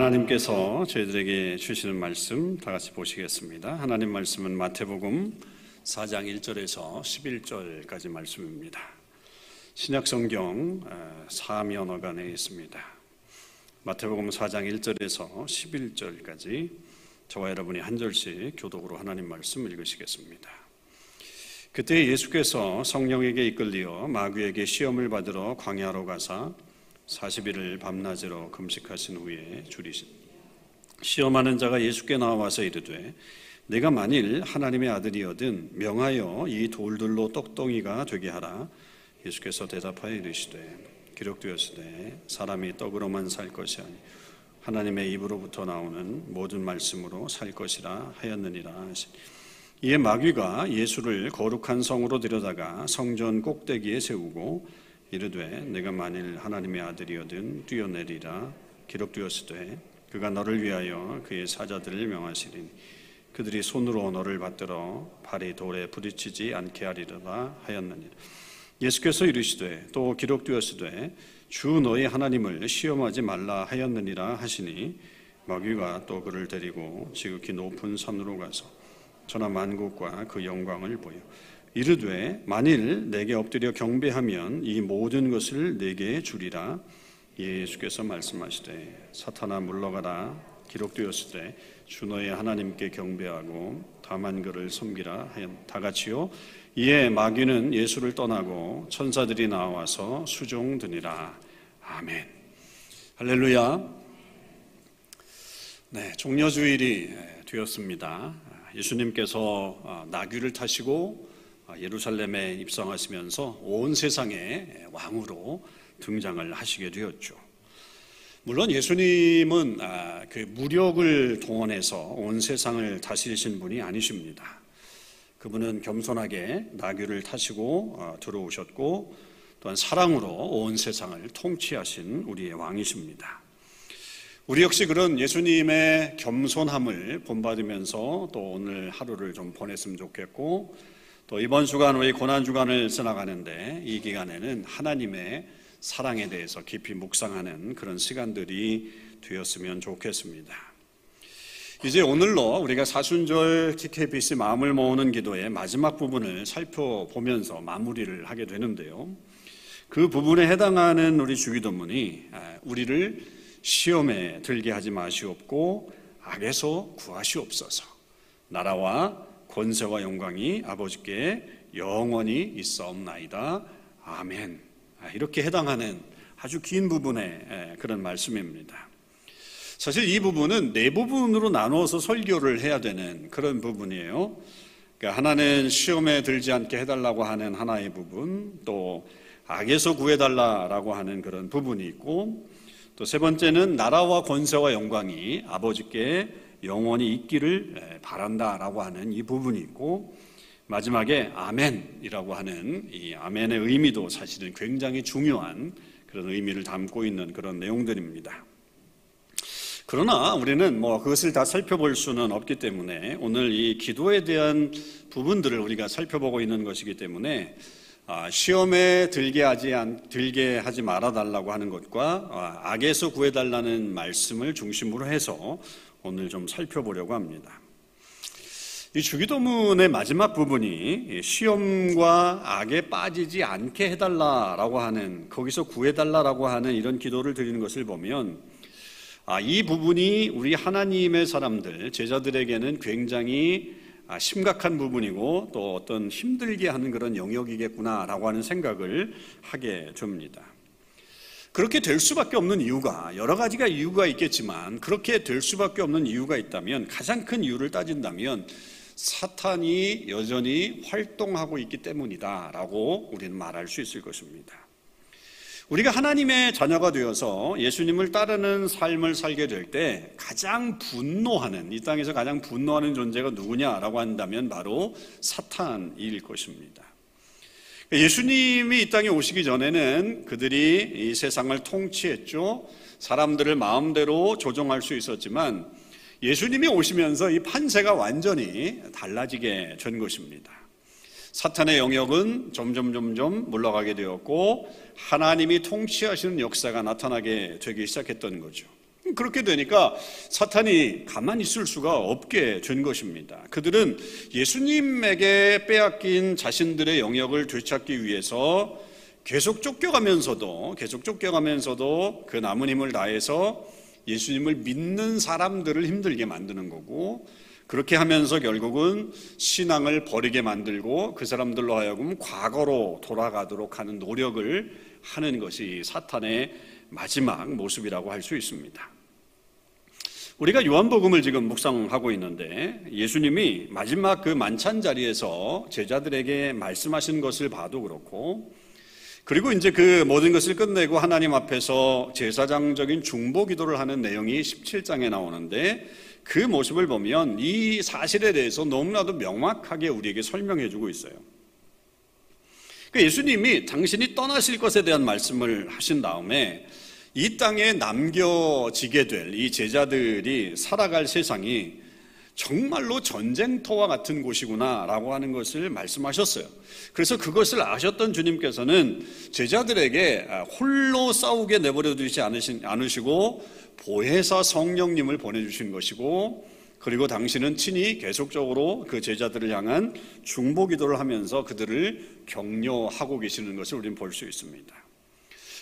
하나님께서 저희들에게 주시는 말씀 다 같이 보시겠습니다. 하나님 말씀은 마태복음 4장 1절에서 11절까지 말씀입니다. 신약 성경 사면어간에 있습니다. 마태복음 4장 1절에서 11절까지 저와 여러분이 한 절씩 교독으로 하나님 말씀 읽으시겠습니다. 그때 예수께서 성령에게 이끌리어 마귀에게 시험을 받으러 광야로 가사 40일을 밤낮으로 금식하신 후에 줄이신 시험하는 자가 예수께 나와서 이르되 내가 만일 하나님의 아들이거든 명하여 이 돌들로 떡덩이가 되게 하라. 예수께서 대답하여 이르시되 기록되었으되 사람이 떡으로만 살 것이 아니 하나님의 입으로부터 나오는 모든 말씀으로 살 것이라 하였느니라 하시니 이에 마귀가 예수를 거룩한 성으로 들여다가 성전 꼭대기에 세우고 이르되 내가 만일 하나님의 아들이거든 뛰어내리라 기록되었으되 그가 너를 위하여 그의 사자들을 명하시리니 그들이 손으로 너를 받들어 발이 돌에 부딪히지 않게 하리라 하였느니라. 예수께서 이르시되 또 기록되었으되 주 너희 하나님을 시험하지 말라 하였느니라 하시니 마귀가 또 그를 데리고 지극히 높은 산으로 가서 전하 만국과 그 영광을 보여 이르되 만일 내게 엎드려 경배하면 이 모든 것을 내게 주리라. 예수께서 말씀하시되 사탄아 물러가라. 기록되었을 때 주 너의 하나님께 경배하고 다만 그를 섬기라 다 같이요. 이에 마귀는 예수를 떠나고 천사들이 나와서 수종드니라. 아멘. 할렐루야. 네 종려주일이 되었습니다. 예수님께서 나귀를 타시고 아, 예루살렘에 입성하시면서 온 세상의 왕으로 등장을 하시게 되었죠. 물론 예수님은 아, 그 무력을 동원해서 온 세상을 다스리신 분이 아니십니다. 그분은 겸손하게 나귀를 타시고 어, 들어오셨고 또한 사랑으로 온 세상을 통치하신 우리의 왕이십니다. 우리 역시 그런 예수님의 겸손함을 본받으면서 또 오늘 하루를 좀 보냈으면 좋겠고 또 이번 주간 우리 고난 주간을 지나가는데 이 기간에는 하나님의 사랑에 대해서 깊이 묵상하는 그런 시간들이 되었으면 좋겠습니다. 이제 오늘로 우리가 사순절 TKBC 마음을 모으는 기도의 마지막 부분을 살펴보면서 마무리를 하게 되는데요. 그 부분에 해당하는 우리 주기도문이 아, 우리를 시험에 들게 하지 마시옵고 악에서 구하시옵소서. 나라와 권세와 영광이 아버지께 영원히 있사옵나이다. 아멘. 아, 이렇게 해당하는 아주 긴 부분의 그런 말씀입니다. 사실 이 부분은 네 부분으로 나누어서 설교를 해야 되는 그런 부분이에요. 그러니까 하나는 시험에 들지 않게 해달라고 하는 하나의 부분, 또 악에서 구해달라라고 하는 그런 부분이 있고, 또 세 번째는 나라와 권세와 영광이 아버지께 영원히 있기를 바란다라고 하는 이 부분이 있고 마지막에 아멘이라고 하는 이 아멘의 의미도 사실은 굉장히 중요한 그런 의미를 담고 있는 그런 내용들입니다. 그러나 우리는 뭐 그것을 다 살펴볼 수는 없기 때문에 오늘 이 기도에 대한 부분들을 우리가 살펴보고 있는 것이기 때문에 아, 시험에 들게 하지 안, 들게 하지 말아 달라고 하는 것과 아, 악에서 구해 달라는 말씀을 중심으로 해서 오늘 좀 살펴보려고 합니다. 이 주기도문의 마지막 부분이 시험과 악에 빠지지 않게 해달라라고 하는 거기서 구해달라라고 하는 이런 기도를 드리는 것을 보면 아, 이 부분이 우리 하나님의 사람들 제자들에게는 굉장히 아, 심각한 부분이고 또 어떤 힘들게 하는 그런 영역이겠구나라고 하는 생각을 하게 됩니다. 그렇게 될 수밖에 없는 이유가 여러 가지가 이유가 있겠지만 그렇게 될 수밖에 없는 이유가 있다면 가장 큰 이유를 따진다면 사탄이 여전히 활동하고 있기 때문이다라고 우리는 말할 수 있을 것입니다. 우리가 하나님의 자녀가 되어서 예수님을 따르는 삶을 살게 될 때 가장 분노하는 이 땅에서 가장 분노하는 존재가 누구냐라고 한다면 바로 사탄일 것입니다. 예수님이 이 땅에 오시기 전에는 그들이 이 세상을 통치했죠. 사람들을 마음대로 조종할 수 있었지만 예수님이 오시면서 이 판세가 완전히 달라지게 된 것입니다. 사탄의 영역은 점점 점점 물러가게 되었고 하나님이 통치하시는 역사가 나타나게 되기 시작했던 거죠. 그렇게 되니까 사탄이 가만히 있을 수가 없게 된 것입니다. 그들은 예수님에게 빼앗긴 자신들의 영역을 되찾기 위해서 계속 쫓겨가면서도 계속 쫓겨가면서도 그 남은 힘을 다해서 예수님을 믿는 사람들을 힘들게 만드는 거고 그렇게 하면서 결국은 신앙을 버리게 만들고 그 사람들로 하여금 과거로 돌아가도록 하는 노력을 하는 것이 사탄의 마지막 모습이라고 할 수 있습니다. 우리가 요한복음을 지금 묵상하고 있는데 예수님이 마지막 그 만찬 자리에서 제자들에게 말씀하신 것을 봐도 그렇고 그리고 이제 그 모든 것을 끝내고 하나님 앞에서 제사장적인 중보 기도를 하는 내용이 17장에 나오는데 그 모습을 보면 이 사실에 대해서 너무나도 명확하게 우리에게 설명해 주고 있어요. 그 예수님이 당신이 떠나실 것에 대한 말씀을 하신 다음에 이 땅에 남겨지게 될 이 제자들이 살아갈 세상이 정말로 전쟁터와 같은 곳이구나라고 하는 것을 말씀하셨어요. 그래서 그것을 아셨던 주님께서는 제자들에게 홀로 싸우게 내버려 두지 않으시고 보혜사 성령님을 보내주신 것이고 그리고 당신은 친히 계속적으로 그 제자들을 향한 중보 기도를 하면서 그들을 격려하고 계시는 것을 우리는 볼 수 있습니다.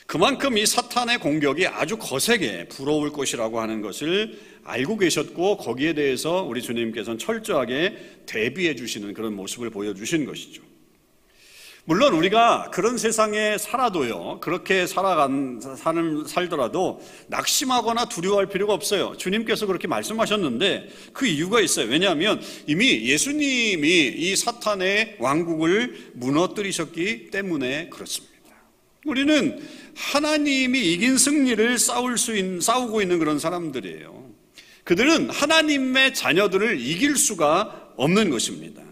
그만큼 이 사탄의 공격이 아주 거세게 부러울 것이라고 하는 것을 알고 계셨고 거기에 대해서 우리 주님께서는 철저하게 대비해 주시는 그런 모습을 보여주신 것이죠. 물론 우리가 그런 세상에 살아도요, 그렇게 살아간, 사는, 살더라도 낙심하거나 두려워할 필요가 없어요. 주님께서 그렇게 말씀하셨는데 그 이유가 있어요. 왜냐하면 이미 예수님이 이 사탄의 왕국을 무너뜨리셨기 때문에 그렇습니다. 우리는 하나님이 이긴 승리를 싸울 수 있는, 싸우고 있는 그런 사람들이에요. 그들은 하나님의 자녀들을 이길 수가 없는 것입니다.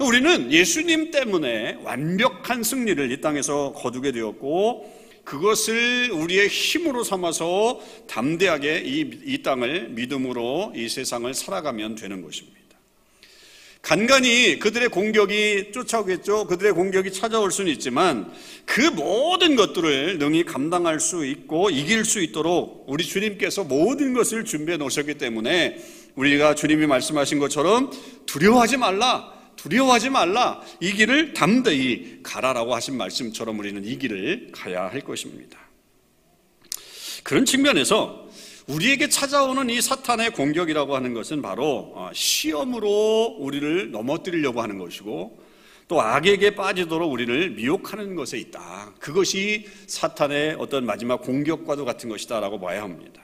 우리는 예수님 때문에 완벽한 승리를 이 땅에서 거두게 되었고, 그것을 우리의 힘으로 삼아서 담대하게 이, 이 땅을 믿음으로 이 세상을 살아가면 되는 것입니다. 간간히 그들의 공격이 쫓아오겠죠. 그들의 공격이 찾아올 수는 있지만 그 모든 것들을 능히 감당할 수 있고 이길 수 있도록 우리 주님께서 모든 것을 준비해 놓으셨기 때문에 우리가 주님이 말씀하신 것처럼 두려워하지 말라. 두려워하지 말라. 이 길을 담대히 가라라고 하신 말씀처럼 우리는 이 길을 가야 할 것입니다. 그런 측면에서 우리에게 찾아오는 이 사탄의 공격이라고 하는 것은 바로 어, 시험으로 우리를 넘어뜨리려고 하는 것이고 또 악에게 빠지도록 우리를 미혹하는 것에 있다. 그것이 사탄의 어떤 마지막 공격과도 같은 것이다라고 봐야 합니다.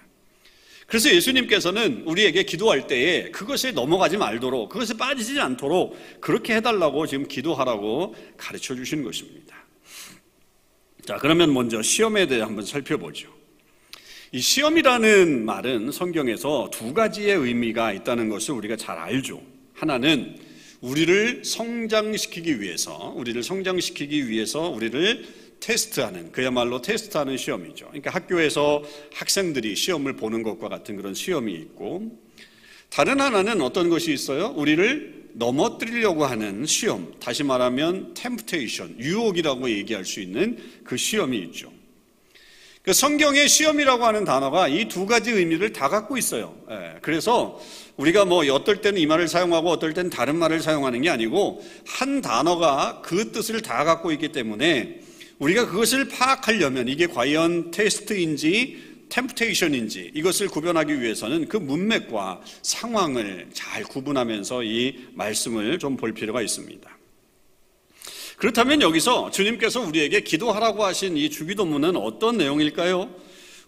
그래서 예수님께서는 우리에게 기도할 때에 그것에 넘어가지 말도록 그것에 빠지지 않도록 그렇게 해달라고 지금 기도하라고 가르쳐 주신 것입니다. 자, 그러면 먼저 시험에 대해 한번 살펴보죠. 이 시험이라는 말은 성경에서 두 가지의 의미가 있다는 것을 우리가 잘 알죠. 하나는 우리를 성장시키기 위해서, 우리를 성장시키기 위해서 우리를 테스트하는, 그야말로 테스트하는 시험이죠. 그러니까 학교에서 학생들이 시험을 보는 것과 같은 그런 시험이 있고, 다른 하나는 어떤 것이 있어요? 우리를 넘어뜨리려고 하는 시험, 다시 말하면 템프테이션, 유혹이라고 얘기할 수 있는 그 시험이 있죠. 그 성경의 시험이라고 하는 단어가 이 두 가지 의미를 다 갖고 있어요. 예, 그래서 우리가 뭐 어떨 때는 이 말을 사용하고 어떨 때는 다른 말을 사용하는 게 아니고 한 단어가 그 뜻을 다 갖고 있기 때문에 우리가 그것을 파악하려면 이게 과연 테스트인지 템프테이션인지 이것을 구별하기 위해서는 그 문맥과 상황을 잘 구분하면서 이 말씀을 좀 볼 필요가 있습니다. 그렇다면 여기서 주님께서 우리에게 기도하라고 하신 이 주기도문은 어떤 내용일까요?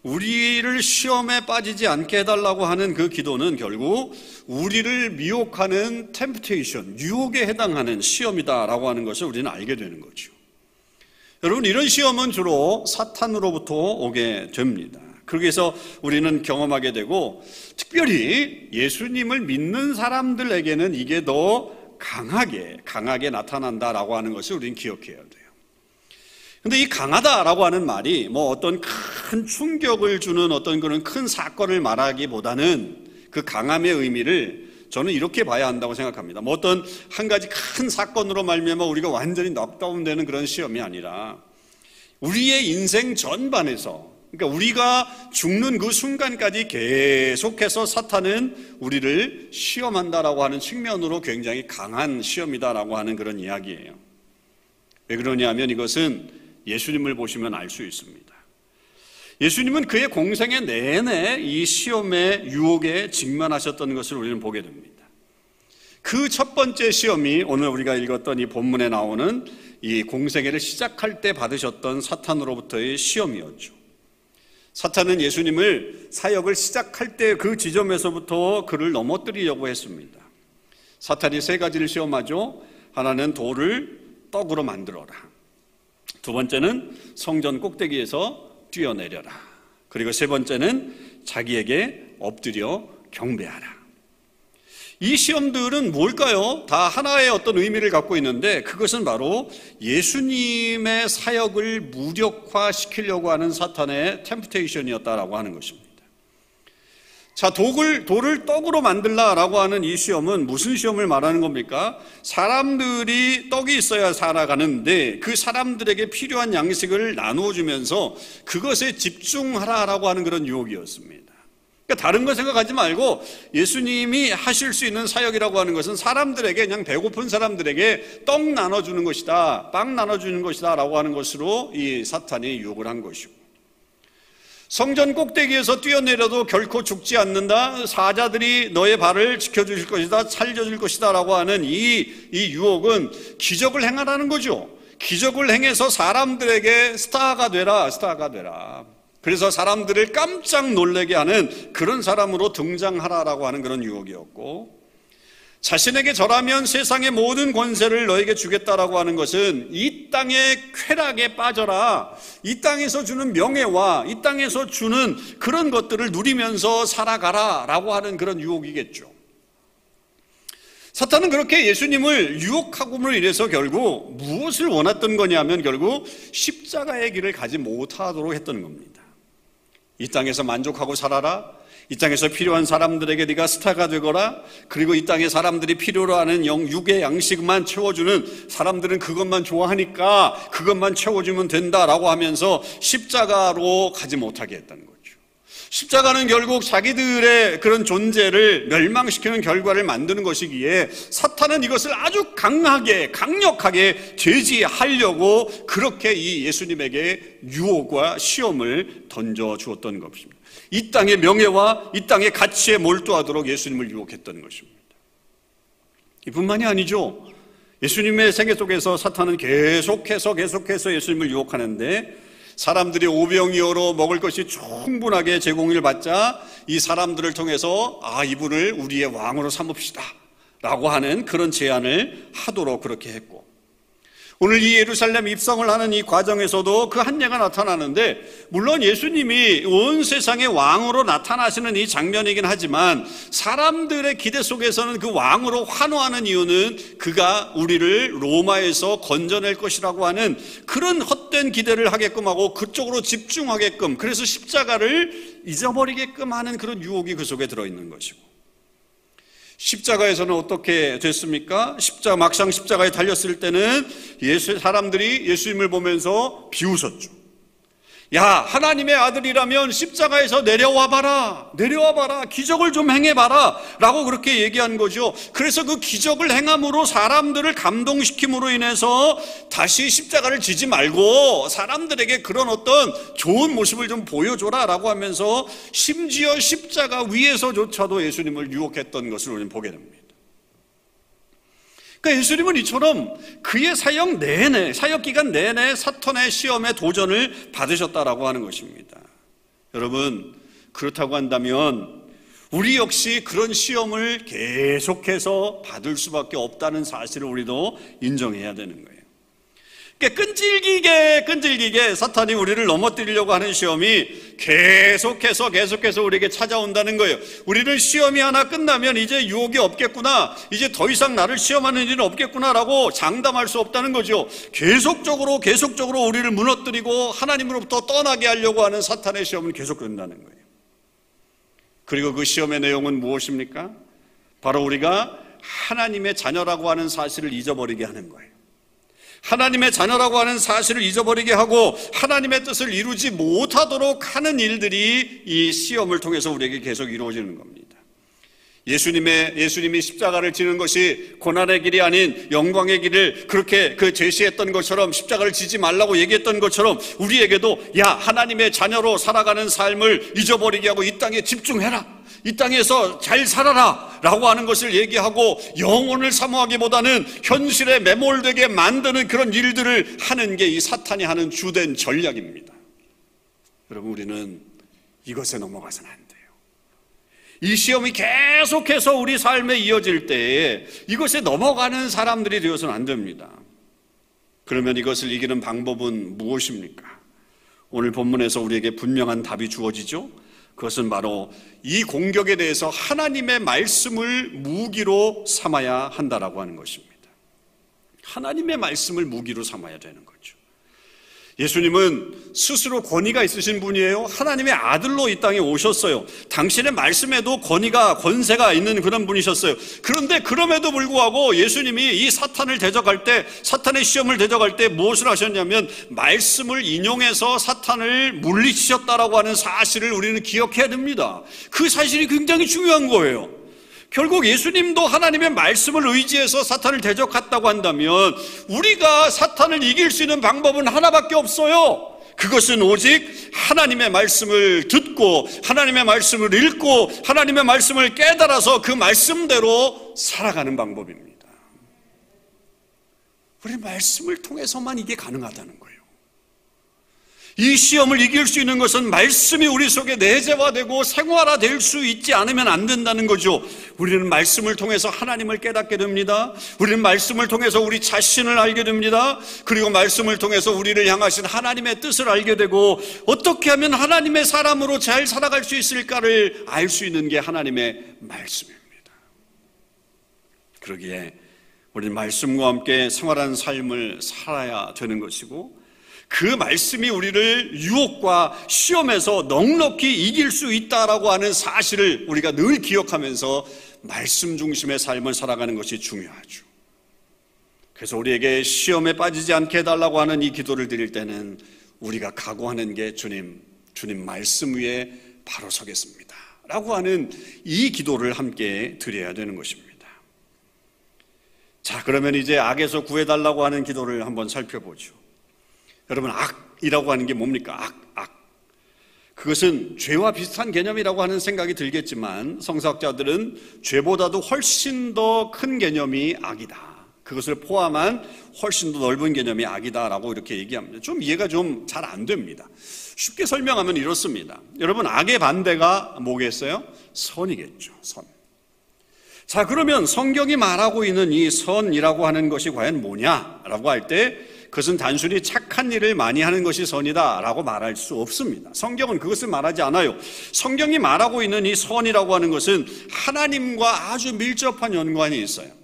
우리를 시험에 빠지지 않게 해달라고 하는 그 기도는 결국 우리를 미혹하는 템프테이션, 유혹에 해당하는 시험이다라고 하는 것을 우리는 알게 되는 거죠. 여러분, 이런 시험은 주로 사탄으로부터 오게 됩니다. 그러기위해서 우리는 경험하게 되고, 특별히 예수님을 믿는 사람들에게는 이게 더 강하게, 강하게 나타난다라고 하는 것을 우리는 기억해야 돼요. 근데 이 강하다라고 하는 말이 뭐 어떤 큰 충격을 주는 어떤 그런 큰 사건을 말하기보다는 그 강함의 의미를 저는 이렇게 봐야 한다고 생각합니다. 뭐 어떤 한 가지 큰 사건으로 말미암아 우리가 완전히 넉다운되는 그런 시험이 아니라 우리의 인생 전반에서 그러니까 우리가 죽는 그 순간까지 계속해서 사탄은 우리를 시험한다라고 하는 측면으로 굉장히 강한 시험이다라고 하는 그런 이야기예요. 왜 그러냐면 이것은 예수님을 보시면 알 수 있습니다. 예수님은 그의 공생의 내내 이 시험의 유혹에 직면하셨던 것을 우리는 보게 됩니다. 그 첫 번째 시험이 오늘 우리가 읽었던 이 본문에 나오는 이 공생애를 시작할 때 받으셨던 사탄으로부터의 시험이었죠. 사탄은 예수님을 사역을 시작할 때 그 지점에서부터 그를 넘어뜨리려고 했습니다. 사탄이 세 가지를 시험하죠. 하나는 돌을 떡으로 만들어라. 두 번째는 성전 꼭대기에서 뛰어내려라. 그리고 세 번째는 자기에게 엎드려 경배하라. 이 시험들은 뭘까요? 다 하나의 어떤 의미를 갖고 있는데 그것은 바로 예수님의 사역을 무력화시키려고 하는 사탄의 템프테이션이었다라고 하는 것입니다. 자, 독을, 돌을 떡으로 만들라라고 하는 이 시험은 무슨 시험을 말하는 겁니까? 사람들이 떡이 있어야 살아가는데 그 사람들에게 필요한 양식을 나누어 주면서 그것에 집중하라라고 하는 그런 유혹이었습니다. 그러니까 다른 거 생각하지 말고 예수님이 하실 수 있는 사역이라고 하는 것은 사람들에게 그냥 배고픈 사람들에게 떡 나눠주는 것이다, 빵 나눠주는 것이다 라고 하는 것으로 이 사탄이 유혹을 한 것이고 성전 꼭대기에서 뛰어내려도 결코 죽지 않는다. 사자들이 너의 발을 지켜주실 것이다. 살려줄 것이다. 라고 하는 이, 이 유혹은 기적을 행하라는 거죠. 기적을 행해서 사람들에게 스타가 되라, 스타가 되라. 그래서 사람들을 깜짝 놀래게 하는 그런 사람으로 등장하라라고 하는 그런 유혹이었고 자신에게 절하면 세상의 모든 권세를 너에게 주겠다라고 하는 것은 이 땅의 쾌락에 빠져라. 이 땅에서 주는 명예와 이 땅에서 주는 그런 것들을 누리면서 살아가라 라고 하는 그런 유혹이겠죠. 사탄은 그렇게 예수님을 유혹하고로 인해서 결국 무엇을 원했던 거냐면 결국 십자가의 길을 가지 못하도록 했던 겁니다. 이 땅에서 만족하고 살아라. 이 땅에서 필요한 사람들에게 네가 스타가 되거라. 그리고 이 땅에 사람들이 필요로 하는 영 육의 양식만 채워주는 사람들은 그것만 좋아하니까 그것만 채워주면 된다라고 하면서 십자가로 가지 못하게 했다는 거죠. 십자가는 결국 자기들의 그런 존재를 멸망시키는 결과를 만드는 것이기에 사탄은 이것을 아주 강하게, 강력하게 제지하려고 그렇게 이 예수님에게 유혹과 시험을 던져 주었던 것입니다. 이 땅의 명예와 이 땅의 가치에 몰두하도록 예수님을 유혹했던 것입니다. 이뿐만이 아니죠. 예수님의 생애 속에서 사탄은 계속해서 계속해서 예수님을 유혹하는데 사람들이 오병이어로 먹을 것이 충분하게 제공을 받자 이 사람들을 통해서 아 이분을 우리의 왕으로 삼읍시다 라고 하는 그런 제안을 하도록 그렇게 했고 오늘 이 예루살렘 입성을 하는 이 과정에서도 그 한례가 나타나는데 물론 예수님이 온 세상의 왕으로 나타나시는 이 장면이긴 하지만 사람들의 기대 속에서는 그 왕으로 환호하는 이유는 그가 우리를 로마에서 건져낼 것이라고 하는 그런 헛된 기대를 하게끔 하고 그쪽으로 집중하게끔 그래서 십자가를 잊어버리게끔 하는 그런 유혹이 그 속에 들어있는 것이고 십자가에서는 어떻게 됐습니까? 십자 막상 십자가에 달렸을 때는 예수 사람들이 예수님을 보면서 비웃었죠. 야, 하나님의 아들이라면 십자가에서 내려와 봐라. 내려와 봐라. 기적을 좀 행해 봐라. 라고 그렇게 얘기한 거죠. 그래서 그 기적을 행함으로 사람들을 감동시킴으로 인해서 다시 십자가를 지지 말고 사람들에게 그런 어떤 좋은 모습을 좀 보여줘라. 라고 하면서 심지어 십자가 위에서조차도 예수님을 유혹했던 것을 우리는 보게 됩니다. 그러니까 예수님은 이처럼 그의 사역 내내, 사역 기간 내내 사탄의 시험에 도전을 받으셨다라고 하는 것입니다. 여러분, 그렇다고 한다면 우리 역시 그런 시험을 계속해서 받을 수밖에 없다는 사실을 우리도 인정해야 되는 거예요. 끈질기게 끈질기게 사탄이 우리를 넘어뜨리려고 하는 시험이 계속해서 계속해서 우리에게 찾아온다는 거예요. 우리는 시험이 하나 끝나면 이제 유혹이 없겠구나. 이제 더 이상 나를 시험하는 일은 없겠구나라고 장담할 수 없다는 거죠. 계속적으로 계속적으로 우리를 무너뜨리고 하나님으로부터 떠나게 하려고 하는 사탄의 시험은 계속된다는 거예요. 그리고 그 시험의 내용은 무엇입니까? 바로 우리가 하나님의 자녀라고 하는 사실을 잊어버리게 하는 거예요. 하나님의 자녀라고 하는 사실을 잊어버리게 하고 하나님의 뜻을 이루지 못하도록 하는 일들이 이 시험을 통해서 우리에게 계속 이루어지는 겁니다. 예수님의 예수님이 십자가를 지는 것이 고난의 길이 아닌 영광의 길을 그렇게 그 제시했던 것처럼 십자가를 지지 말라고 얘기했던 것처럼 우리에게도 야 하나님의 자녀로 살아가는 삶을 잊어버리게 하고 이 땅에 집중해라. 이 땅에서 잘 살아라 라고 하는 것을 얘기하고 영혼을 사모하기보다는 현실에 매몰되게 만드는 그런 일들을 하는 게 이 사탄이 하는 주된 전략입니다. 여러분 우리는 이것에 넘어가서는 안 돼요. 이 시험이 계속해서 우리 삶에 이어질 때에 이것에 넘어가는 사람들이 되어서는 안 됩니다. 그러면 이것을 이기는 방법은 무엇입니까? 오늘 본문에서 우리에게 분명한 답이 주어지죠. 그것은 바로 이 공격에 대해서 하나님의 말씀을 무기로 삼아야 한다라고 하는 것입니다. 하나님의 말씀을 무기로 삼아야 되는 거죠. 예수님은 스스로 권위가 있으신 분이에요. 하나님의 아들로 이 땅에 오셨어요. 당신의 말씀에도 권위가, 권세가 있는 그런 분이셨어요. 그런데 그럼에도 불구하고 예수님이 이 사탄을 대적할 때, 사탄의 시험을 대적할 때 무엇을 하셨냐면, 말씀을 인용해서 사탄을 물리치셨다라고 하는 사실을 우리는 기억해야 됩니다. 그 사실이 굉장히 중요한 거예요. 결국 예수님도 하나님의 말씀을 의지해서 사탄을 대적했다고 한다면 우리가 사탄을 이길 수 있는 방법은 하나밖에 없어요. 그것은 오직 하나님의 말씀을 듣고 하나님의 말씀을 읽고 하나님의 말씀을 깨달아서 그 말씀대로 살아가는 방법입니다. 우리 말씀을 통해서만 이게 가능하다는 거예요. 이 시험을 이길 수 있는 것은 말씀이 우리 속에 내재화되고 생활화될 수 있지 않으면 안 된다는 거죠. 우리는 말씀을 통해서 하나님을 깨닫게 됩니다. 우리는 말씀을 통해서 우리 자신을 알게 됩니다. 그리고 말씀을 통해서 우리를 향하신 하나님의 뜻을 알게 되고 어떻게 하면 하나님의 사람으로 잘 살아갈 수 있을까를 알 수 있는 게 하나님의 말씀입니다. 그러기에 우리는 말씀과 함께 생활한 삶을 살아야 되는 것이고 그 말씀이 우리를 유혹과 시험에서 넉넉히 이길 수 있다라고 하는 사실을 우리가 늘 기억하면서 말씀 중심의 삶을 살아가는 것이 중요하죠. 그래서 우리에게 시험에 빠지지 않게 해달라고 하는 이 기도를 드릴 때는 우리가 각오하는 게 주님, 주님 말씀 위에 바로 서겠습니다. 라고 하는 이 기도를 함께 드려야 되는 것입니다. 자, 그러면 이제 악에서 구해달라고 하는 기도를 한번 살펴보죠. 여러분, 악이라고 하는 게 뭡니까? 악, 악. 그것은 죄와 비슷한 개념이라고 하는 생각이 들겠지만 성사학자들은 죄보다도 훨씬 더 큰 개념이 악이다. 그것을 포함한 훨씬 더 넓은 개념이 악이다라고 이렇게 얘기합니다. 좀 이해가 좀 잘 안 됩니다. 쉽게 설명하면 이렇습니다. 여러분, 악의 반대가 뭐겠어요? 선이겠죠. 선. 자, 그러면 성경이 말하고 있는 이 선이라고 하는 것이 과연 뭐냐라고 할 때 그것은 단순히 착한 일을 많이 하는 것이 선이다라고 말할 수 없습니다. 성경은 그것을 말하지 않아요. 성경이 말하고 있는 이 선이라고 하는 것은 하나님과 아주 밀접한 연관이 있어요.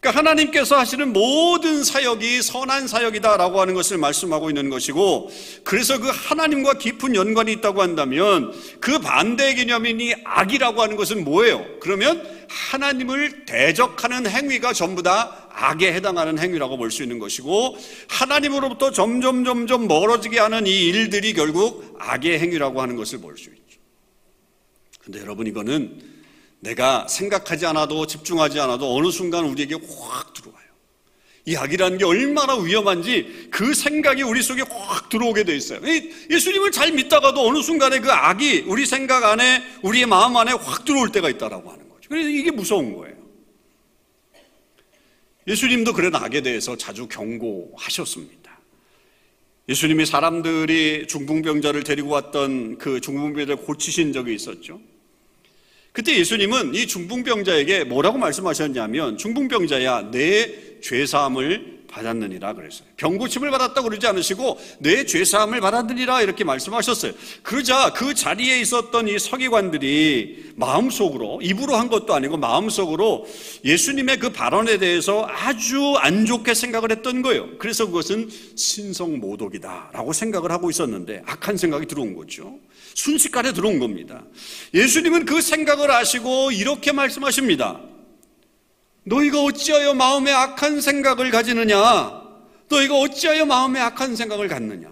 그러니까 하나님께서 하시는 모든 사역이 선한 사역이다라고 하는 것을 말씀하고 있는 것이고 그래서 그 하나님과 깊은 연관이 있다고 한다면 그 반대 개념이니 악이라고 하는 것은 뭐예요? 그러면 하나님을 대적하는 행위가 전부 다 악에 해당하는 행위라고 볼 수 있는 것이고 하나님으로부터 점점 점점 멀어지게 하는 이 일들이 결국 악의 행위라고 하는 것을 볼 수 있죠. 근데 여러분 이거는 내가 생각하지 않아도 집중하지 않아도 어느 순간 우리에게 확 들어와요. 이 악이라는 게 얼마나 위험한지 그 생각이 우리 속에 확 들어오게 돼 있어요. 예수님을 잘 믿다가도 어느 순간에 그 악이 우리 생각 안에 우리의 마음 안에 확 들어올 때가 있다라고 하는 거죠. 그래서 이게 무서운 거예요. 예수님도 그런 악에 대해서 자주 경고하셨습니다. 예수님이 사람들이 중풍병자를 데리고 왔던 그 중풍병자를 고치신 적이 있었죠. 그때 예수님은 이 중풍병자에게 뭐라고 말씀하셨냐면 중풍병자야 내 죄사함을 받았느니라 그랬어요. 병고침을 받았다고 그러지 않으시고 내 죄사함을 받았느니라 이렇게 말씀하셨어요. 그러자 그 자리에 있었던 이 서기관들이 마음속으로 입으로 한 것도 아니고 마음속으로 예수님의 그 발언에 대해서 아주 안 좋게 생각을 했던 거예요. 그래서 그것은 신성 모독이다라고 생각을 하고 있었는데 악한 생각이 들어온 거죠. 순식간에 들어온 겁니다. 예수님은 그 생각을 아시고 이렇게 말씀하십니다. 너희가 어찌하여 마음에 악한 생각을 가지느냐? 너희가 어찌하여 마음에 악한 생각을 갖느냐?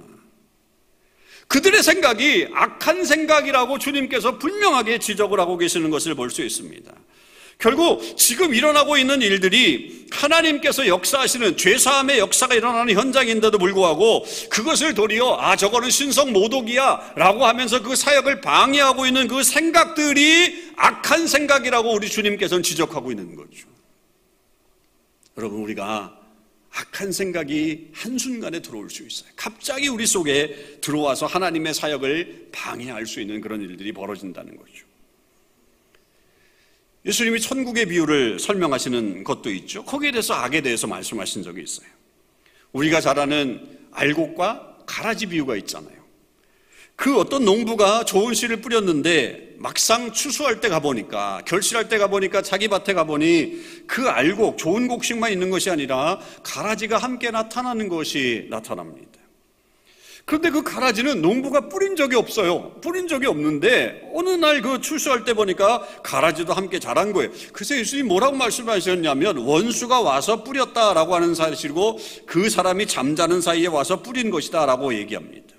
그들의 생각이 악한 생각이라고 주님께서 분명하게 지적을 하고 계시는 것을 볼 수 있습니다. 결국 지금 일어나고 있는 일들이 하나님께서 역사하시는 죄사함의 역사가 일어나는 현장인데도 불구하고 그것을 도리어 아 저거는 신성 모독이야 라고 하면서 그 사역을 방해하고 있는 그 생각들이 악한 생각이라고 우리 주님께서는 지적하고 있는 거죠. 여러분 우리가 악한 생각이 한순간에 들어올 수 있어요. 갑자기 우리 속에 들어와서 하나님의 사역을 방해할 수 있는 그런 일들이 벌어진다는 거죠. 예수님이 천국의 비유를 설명하시는 것도 있죠. 거기에 대해서 악에 대해서 말씀하신 적이 있어요. 우리가 잘 아는 알곡과 가라지 비유가 있잖아요. 그 어떤 농부가 좋은 씨를 뿌렸는데 막상 추수할 때 가보니까 결실할 때 가보니까 자기 밭에 가보니 그 알곡 좋은 곡식만 있는 것이 아니라 가라지가 함께 나타나는 것이 나타납니다. 그런데 그 가라지는 농부가 뿌린 적이 없어요. 뿌린 적이 없는데 어느 날 그 출소할 때 보니까 가라지도 함께 자란 거예요. 그래서 예수님이 뭐라고 말씀하셨냐면 원수가 와서 뿌렸다라고 하는 사실이고 그 사람이 잠자는 사이에 와서 뿌린 것이다라고 얘기합니다.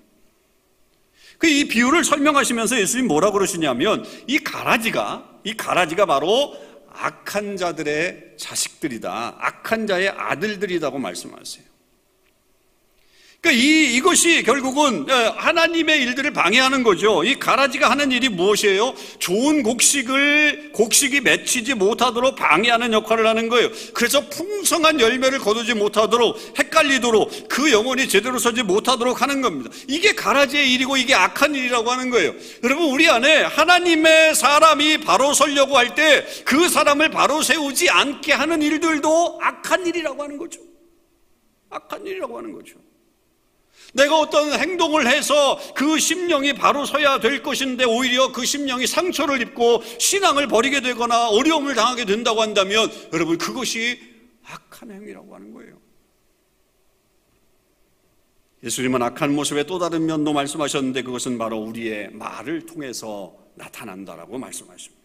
그 이 비유를 설명하시면서 예수님 뭐라고 그러시냐면 이 가라지가 이 가라지가 바로 악한 자들의 자식들이다. 악한 자의 아들들이라고 말씀하세요. 그러니까 이, 이것이 결국은 어, 하나님의 일들을 방해하는 거죠. 이 가라지가 하는 일이 무엇이에요? 좋은 곡식을, 곡식이 맺히지 못하도록 방해하는 역할을 하는 거예요. 그래서 풍성한 열매를 거두지 못하도록 헷갈리도록 그 영혼이 제대로 서지 못하도록 하는 겁니다. 이게 가라지의 일이고 이게 악한 일이라고 하는 거예요. 여러분, 우리 안에 하나님의 사람이 바로 서려고 할 때 그 사람을 바로 세우지 않게 하는 일들도 악한 일이라고 하는 거죠. 악한 일이라고 하는 거죠. 내가 어떤 행동을 해서 그 심령이 바로 서야 될 것인데 오히려 그 심령이 상처를 입고 신앙을 버리게 되거나 어려움을 당하게 된다고 한다면 여러분 그것이 악한 행위라고 하는 거예요. 예수님은 악한 모습의 또 다른 면도 말씀하셨는데 그것은 바로 우리의 말을 통해서 나타난다라고 말씀하십니다.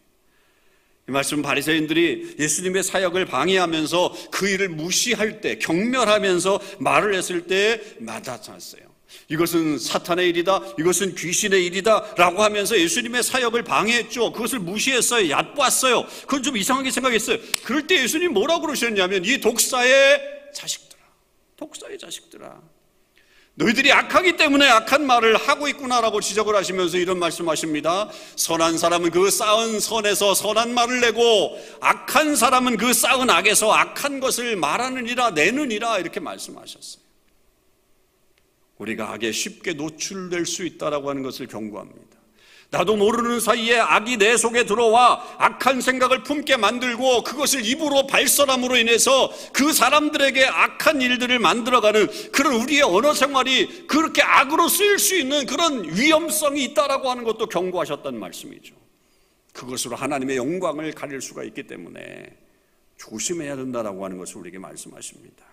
이 말씀 바리새인들이 예수님의 사역을 방해하면서 그 일을 무시할 때 경멸하면서 말을 했을 때 맞았어요. 이것은 사탄의 일이다. 이것은 귀신의 일이다. 라고 하면서 예수님의 사역을 방해했죠. 그것을 무시했어요. 얕봤어요. 그건 좀 이상하게 생각했어요. 그럴 때 예수님 뭐라고 그러셨냐면 이 독사의 자식들아. 독사의 자식들아. 너희들이 악하기 때문에 악한 말을 하고 있구나라고 지적을 하시면서 이런 말씀하십니다. 선한 사람은 그 쌓은 선에서 선한 말을 내고 악한 사람은 그 쌓은 악에서 악한 것을 말하느니라 내느니라 이렇게 말씀하셨어요. 우리가 악에 쉽게 노출될 수 있다라고 하는 것을 경고합니다. 나도 모르는 사이에 악이 내 속에 들어와 악한 생각을 품게 만들고 그것을 입으로 발설함으로 인해서 그 사람들에게 악한 일들을 만들어가는 그런 우리의 언어 생활이 그렇게 악으로 쓰일 수 있는 그런 위험성이 있다라고 하는 것도 경고하셨던 말씀이죠. 그것으로 하나님의 영광을 가릴 수가 있기 때문에 조심해야 된다라고 하는 것을 우리에게 말씀하십니다.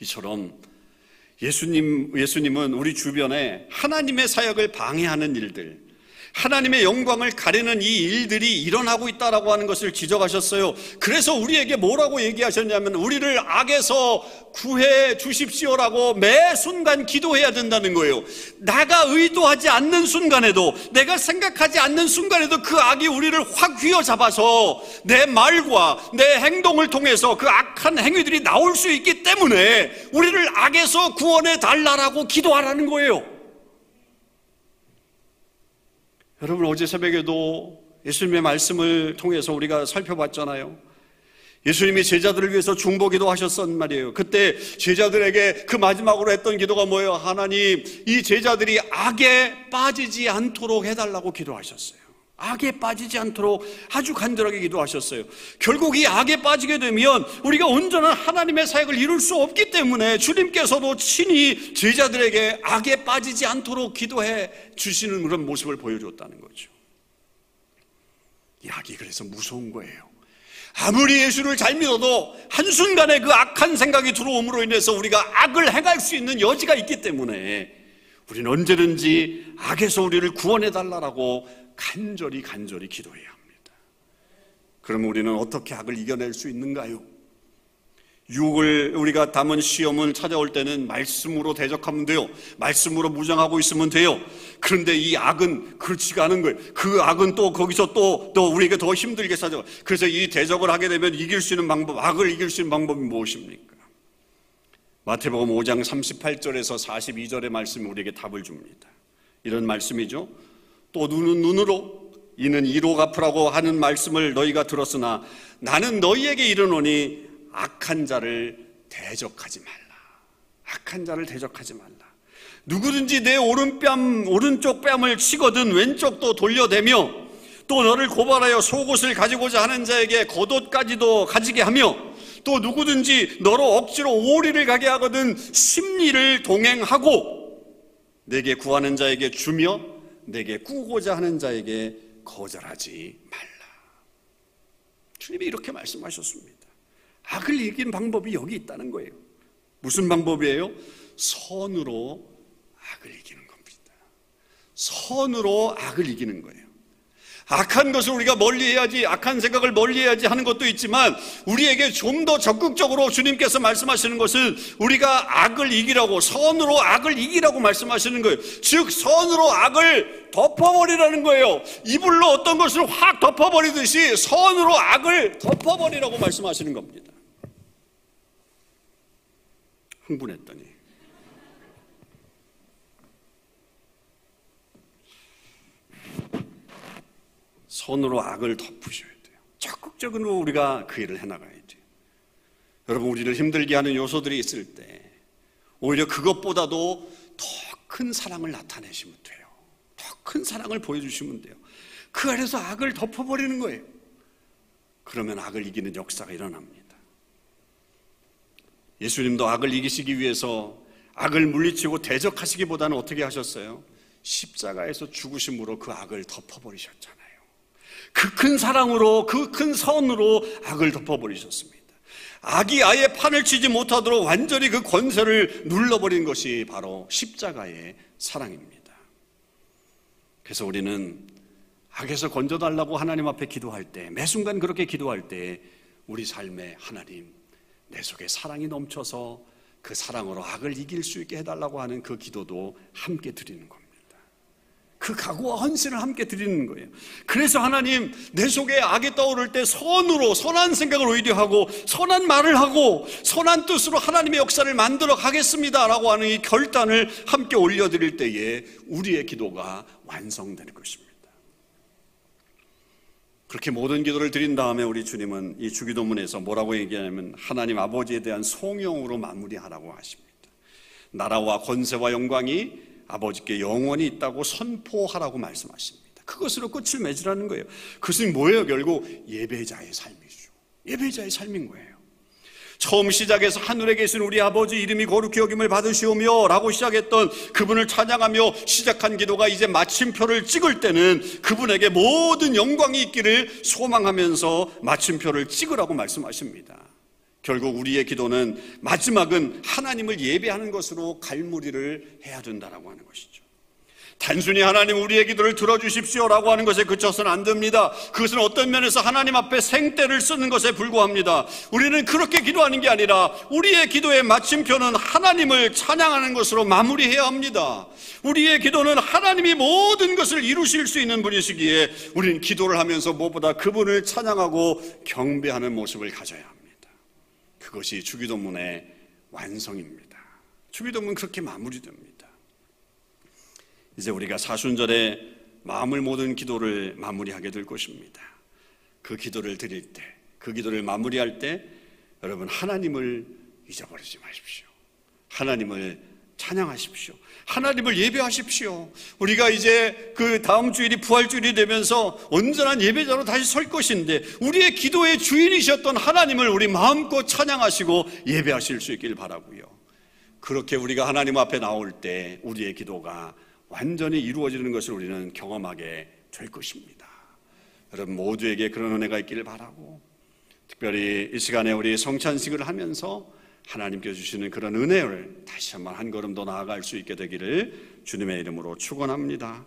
이처럼 예수님, 예수님은 우리 주변에 하나님의 사역을 방해하는 일들, 하나님의 영광을 가리는 이 일들이 일어나고 있다라고 하는 것을 지적하셨어요. 그래서 우리에게 뭐라고 얘기하셨냐면 우리를 악에서 구해 주십시오라고 매 순간 기도해야 된다는 거예요. 나가 의도하지 않는 순간에도 내가 생각하지 않는 순간에도 그 악이 우리를 확 휘어잡아서 내 말과 내 행동을 통해서 그 악한 행위들이 나올 수 있기 때문에 우리를 악에서 구원해 달라라고 기도하라는 거예요. 여러분 어제 새벽에도 예수님의 말씀을 통해서 우리가 살펴봤잖아요. 예수님이 제자들을 위해서 중보기도 하셨단 말이에요. 그때 제자들에게 그 마지막으로 했던 기도가 뭐예요? 하나님, 이 제자들이 악에 빠지지 않도록 해달라고 기도하셨어요. 악에 빠지지 않도록 아주 간절하게 기도하셨어요. 결국 이 악에 빠지게 되면 우리가 온전한 하나님의 사역을 이룰 수 없기 때문에 주님께서도 친히 제자들에게 악에 빠지지 않도록 기도해 주시는 그런 모습을 보여줬다는 거죠. 이 악이 그래서 무서운 거예요. 아무리 예수를 잘 믿어도 한순간에 그 악한 생각이 들어옴으로 인해서 우리가 악을 행할 수 있는 여지가 있기 때문에 우리는 언제든지 악에서 우리를 구원해 달라고 간절히 간절히 기도해야 합니다. 그럼 우리는 어떻게 악을 이겨낼 수 있는가요? 유혹을 우리가 담은 시험을 찾아올 때는 말씀으로 대적하면 돼요. 말씀으로 무장하고 있으면 돼요. 그런데 이 악은 그렇지가 않은 거예요. 그 악은 또 거기서 또, 또 우리에게 더 힘들게 찾아와. 그래서 이 대적을 하게 되면 이길 수 있는 방법, 악을 이길 수 있는 방법이 무엇입니까? 마태복음 5장 38절에서 42절의 말씀이 우리에게 답을 줍니다. 이런 말씀이죠. 또 눈은 눈으로 이는 이로 갚으라고 하는 말씀을 너희가 들었으나 나는 너희에게 이르노니 악한 자를 대적하지 말라. 악한 자를 대적하지 말라. 누구든지 내 오른뺨, 오른쪽 뺨을 치거든 왼쪽도 돌려대며 또 너를 고발하여 속옷을 가지고자 하는 자에게 겉옷까지도 가지게 하며 또 누구든지 너로 억지로 오리를 가게 하거든 심리를 동행하고 내게 구하는 자에게 주며 내게 꾸고자 하는 자에게 거절하지 말라. 주님이 이렇게 말씀하셨습니다. 악을 이긴 방법이 여기 있다는 거예요. 무슨 방법이에요? 선으로 악을 이기는 겁니다. 선으로 악을 이기는 거예요. 악한 것을 우리가 멀리 해야지, 악한 생각을 멀리 해야지 하는 것도 있지만, 우리에게 좀 더 적극적으로 주님께서 말씀하시는 것은 우리가 악을 이기라고, 선으로 악을 이기라고 말씀하시는 거예요. 즉, 선으로 악을 덮어버리라는 거예요. 이불로 어떤 것을 확 덮어버리듯이 선으로 악을 덮어버리라고 말씀하시는 겁니다. 흥분했더니 손으로 악을 덮으셔야 돼요. 적극적으로 우리가 그 일을 해나가야 돼요. 여러분, 우리를 힘들게 하는 요소들이 있을 때, 오히려 그것보다도 더 큰 사랑을 나타내시면 돼요. 더 큰 사랑을 보여주시면 돼요. 그 안에서 악을 덮어버리는 거예요. 그러면 악을 이기는 역사가 일어납니다. 예수님도 악을 이기시기 위해서 악을 물리치고 대적하시기보다는 어떻게 하셨어요? 십자가에서 죽으심으로 그 악을 덮어버리셨잖아요. 그 큰 사랑으로, 그 큰 선으로 악을 덮어버리셨습니다. 악이 아예 판을 치지 못하도록 완전히 그 권세를 눌러버린 것이 바로 십자가의 사랑입니다. 그래서 우리는 악에서 건져달라고 하나님 앞에 기도할 때, 매 순간 그렇게 기도할 때, 우리 삶에 하나님, 내 속에 사랑이 넘쳐서 그 사랑으로 악을 이길 수 있게 해달라고 하는 그 기도도 함께 드리는 겁니다. 그 각오와 헌신을 함께 드리는 거예요. 그래서 하나님, 내 속에 악이 떠오를 때 선으로, 선한 생각을 오히려 하고, 선한 말을 하고, 선한 뜻으로 하나님의 역사를 만들어 가겠습니다. 라고 하는 이 결단을 함께 올려 드릴 때에 우리의 기도가 완성되는 것입니다. 그렇게 모든 기도를 드린 다음에 우리 주님은 이 주기도문에서 뭐라고 얘기하냐면 하나님 아버지에 대한 송영으로 마무리하라고 하십니다. 나라와 권세와 영광이 아버지께 영원히 있다고 선포하라고 말씀하십니다. 그것으로 끝을 맺으라는 거예요. 그것은 뭐예요? 결국 예배자의 삶이죠. 예배자의 삶인 거예요. 처음 시작해서 하늘에 계신 우리 아버지 이름이 거룩히 여김을 받으시오며 라고 시작했던 그분을 찬양하며 시작한 기도가 이제 마침표를 찍을 때는 그분에게 모든 영광이 있기를 소망하면서 마침표를 찍으라고 말씀하십니다. 결국 우리의 기도는 마지막은 하나님을 예배하는 것으로 갈무리를 해야 된다라고 하는 것이죠. 단순히 하나님 우리의 기도를 들어주십시오라고 하는 것에 그쳐서는 안 됩니다. 그것은 어떤 면에서 하나님 앞에 생떼를 쓰는 것에 불과합니다. 우리는 그렇게 기도하는 게 아니라 우리의 기도의 마침표는 하나님을 찬양하는 것으로 마무리해야 합니다. 우리의 기도는 하나님이 모든 것을 이루실 수 있는 분이시기에 우리는 기도를 하면서 무엇보다 그분을 찬양하고 경배하는 모습을 가져야 합니다. 그것이 주기도문의 완성입니다. 주기도문 그렇게 마무리됩니다. 이제 우리가 사순절에 마음을 모든 기도를 마무리하게 될 것입니다. 그 기도를 드릴 때, 그 기도를 마무리할 때 여러분 하나님을 잊어버리지 마십시오. 하나님을 찬양하십시오. 하나님을 예배하십시오. 우리가 이제 그 다음 주일이 부활주일이 되면서 온전한 예배자로 다시 설 것인데 우리의 기도의 주인이셨던 하나님을 우리 마음껏 찬양하시고 예배하실 수 있길 바라고요. 그렇게 우리가 하나님 앞에 나올 때 우리의 기도가 완전히 이루어지는 것을 우리는 경험하게 될 것입니다. 여러분 모두에게 그런 은혜가 있기를 바라고 특별히 이 시간에 우리 성찬식을 하면서 하나님께 주시는 그런 은혜를 다시 한번 한 걸음 더 나아갈 수 있게 되기를 주님의 이름으로 축원합니다.